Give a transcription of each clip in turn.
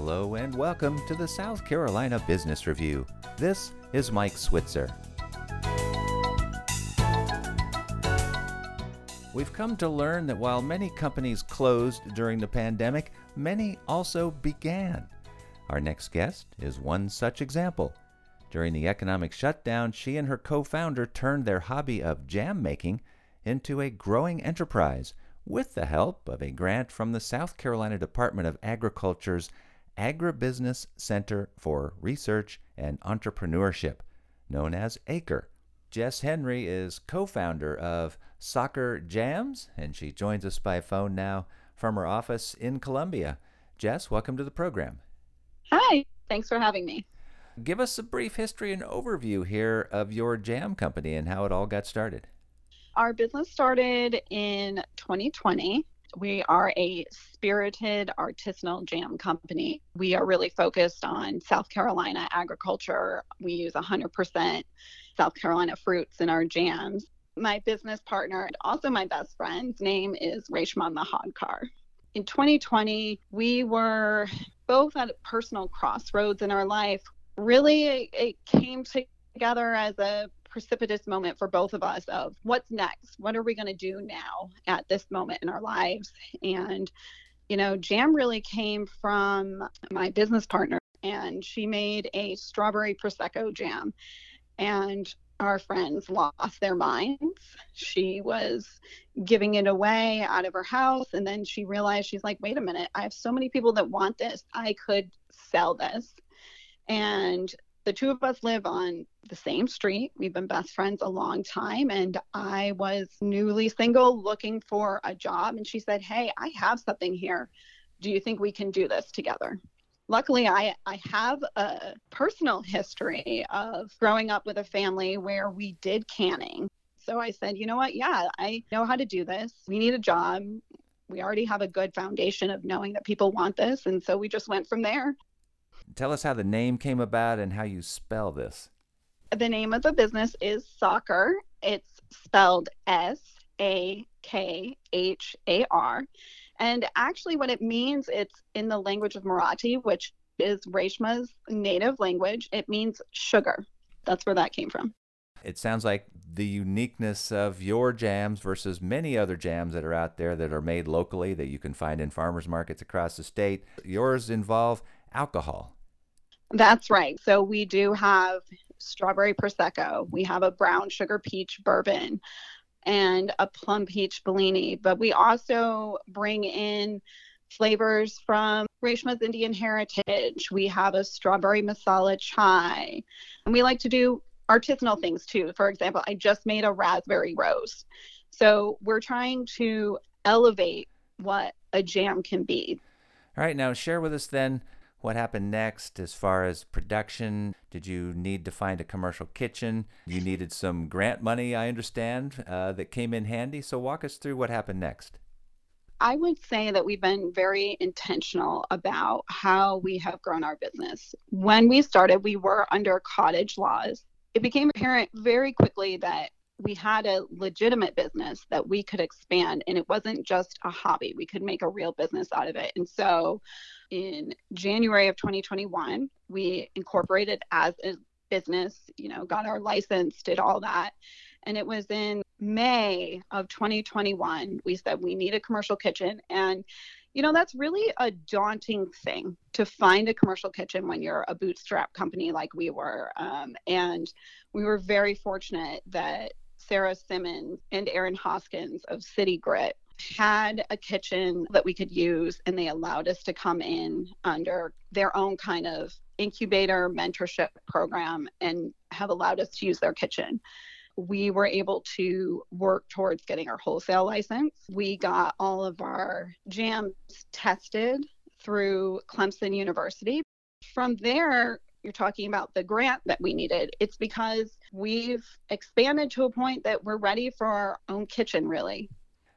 Hello and welcome to the South Carolina Business Review. This is Mike Switzer. We've come to learn that while many companies closed during the pandemic, many also began. Our next guest is one such example. During the economic shutdown, she and her co founder turned their hobby of jam making into a growing enterprise with the help of a grant from the South Carolina Department of Agriculture's Agribusiness Center for Research and Entrepreneurship, known as ACRE. Jess Henry is co founder of Sakhar Jams, and she joins us by phone now from her office in Columbia. Jess, welcome to the program. Hi, thanks for having me. Give us a brief history and overview here of your jam company and how it all got started. Our business started in 2020. We are a spirited artisanal jam company. We are really focused on South Carolina agriculture. We use 100% South Carolina fruits in our jams. My business partner, and also my best friend's name is Reshma Mahadkar. In 2020, we were both at a personal crossroads in our life. Really, it came together as a precipitous moment for both of us of what's next? What are we going to do now at this moment in our lives? And you know jam really came from my business partner and she made a strawberry prosecco jam and our friends lost their minds. She was giving it away out of her house and then she realized she's like wait a minute i have so many people that want this. I could sell this. And the two of us live on the same street. We've been best friends a long time. And I was newly single looking for a job. And she said, Hey, I have something here. Do you think we can do this together? Luckily, I, I have a personal history of growing up with a family where we did canning. So I said, you know what? Yeah, I know how to do this. We need a job. We already have a good foundation of knowing that people want this. And so we just went from there. Tell us how the name came about and how you spell this. The name of the business is Sakhar. It's spelled S A K H A R. And actually, what it means, it's in the language of Marathi, which is Reshma's native language. It means sugar. That's where that came from. It sounds like the uniqueness of your jams versus many other jams that are out there that are made locally that you can find in farmers markets across the state. Yours involve alcohol. That's right. So we do have strawberry prosecco. We have a brown sugar peach bourbon and a plum peach Bellini. But we also bring in flavors from Reshma's Indian heritage. We have a strawberry masala chai. And we like to do artisanal things too. For example, I just made a raspberry rose. So we're trying to elevate what a jam can be. All right, now share with us then what happened next as far as production? Did you need to find a commercial kitchen? You needed some grant money, I understand, uh, that came in handy. So walk us through what happened next. I would say that we've been very intentional about how we have grown our business. When we started, we were under cottage laws. It became apparent very quickly that we had a legitimate business that we could expand and it wasn't just a hobby. We could make a real business out of it. And so in January of 2021, we incorporated as a business, you know, got our license, did all that. And it was in May of 2021, we said we need a commercial kitchen. And, you know, that's really a daunting thing to find a commercial kitchen when you're a bootstrap company like we were. Um, and we were very fortunate that Sarah Simmons and Aaron Hoskins of City Grit had a kitchen that we could use and they allowed us to come in under their own kind of incubator mentorship program and have allowed us to use their kitchen we were able to work towards getting our wholesale license. We got all of our jams tested through Clemson University. From there, you're talking about the grant that we needed. It's because we've expanded to a point that we're ready for our own kitchen, really.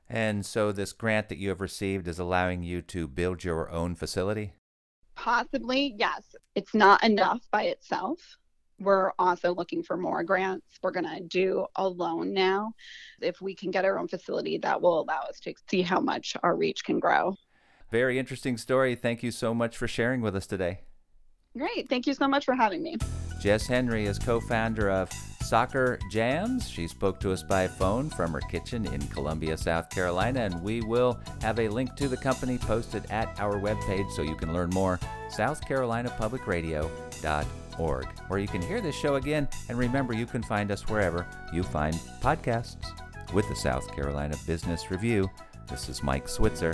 And so, this grant that you have received is allowing you to build your own facility? Possibly, yes. It's not enough by itself. We're also looking for more grants. We're going to do a loan now. If we can get our own facility, that will allow us to see how much our reach can grow. Very interesting story. Thank you so much for sharing with us today. Great. Thank you so much for having me. Jess Henry is co founder of Sakhar Jams. She spoke to us by phone from her kitchen in Columbia, South Carolina, and we will have a link to the company posted at our webpage so you can learn more. SouthCarolinaPublicRadio.org, where you can hear this show again. And remember, you can find us wherever you find podcasts. With the South Carolina Business Review, this is Mike Switzer.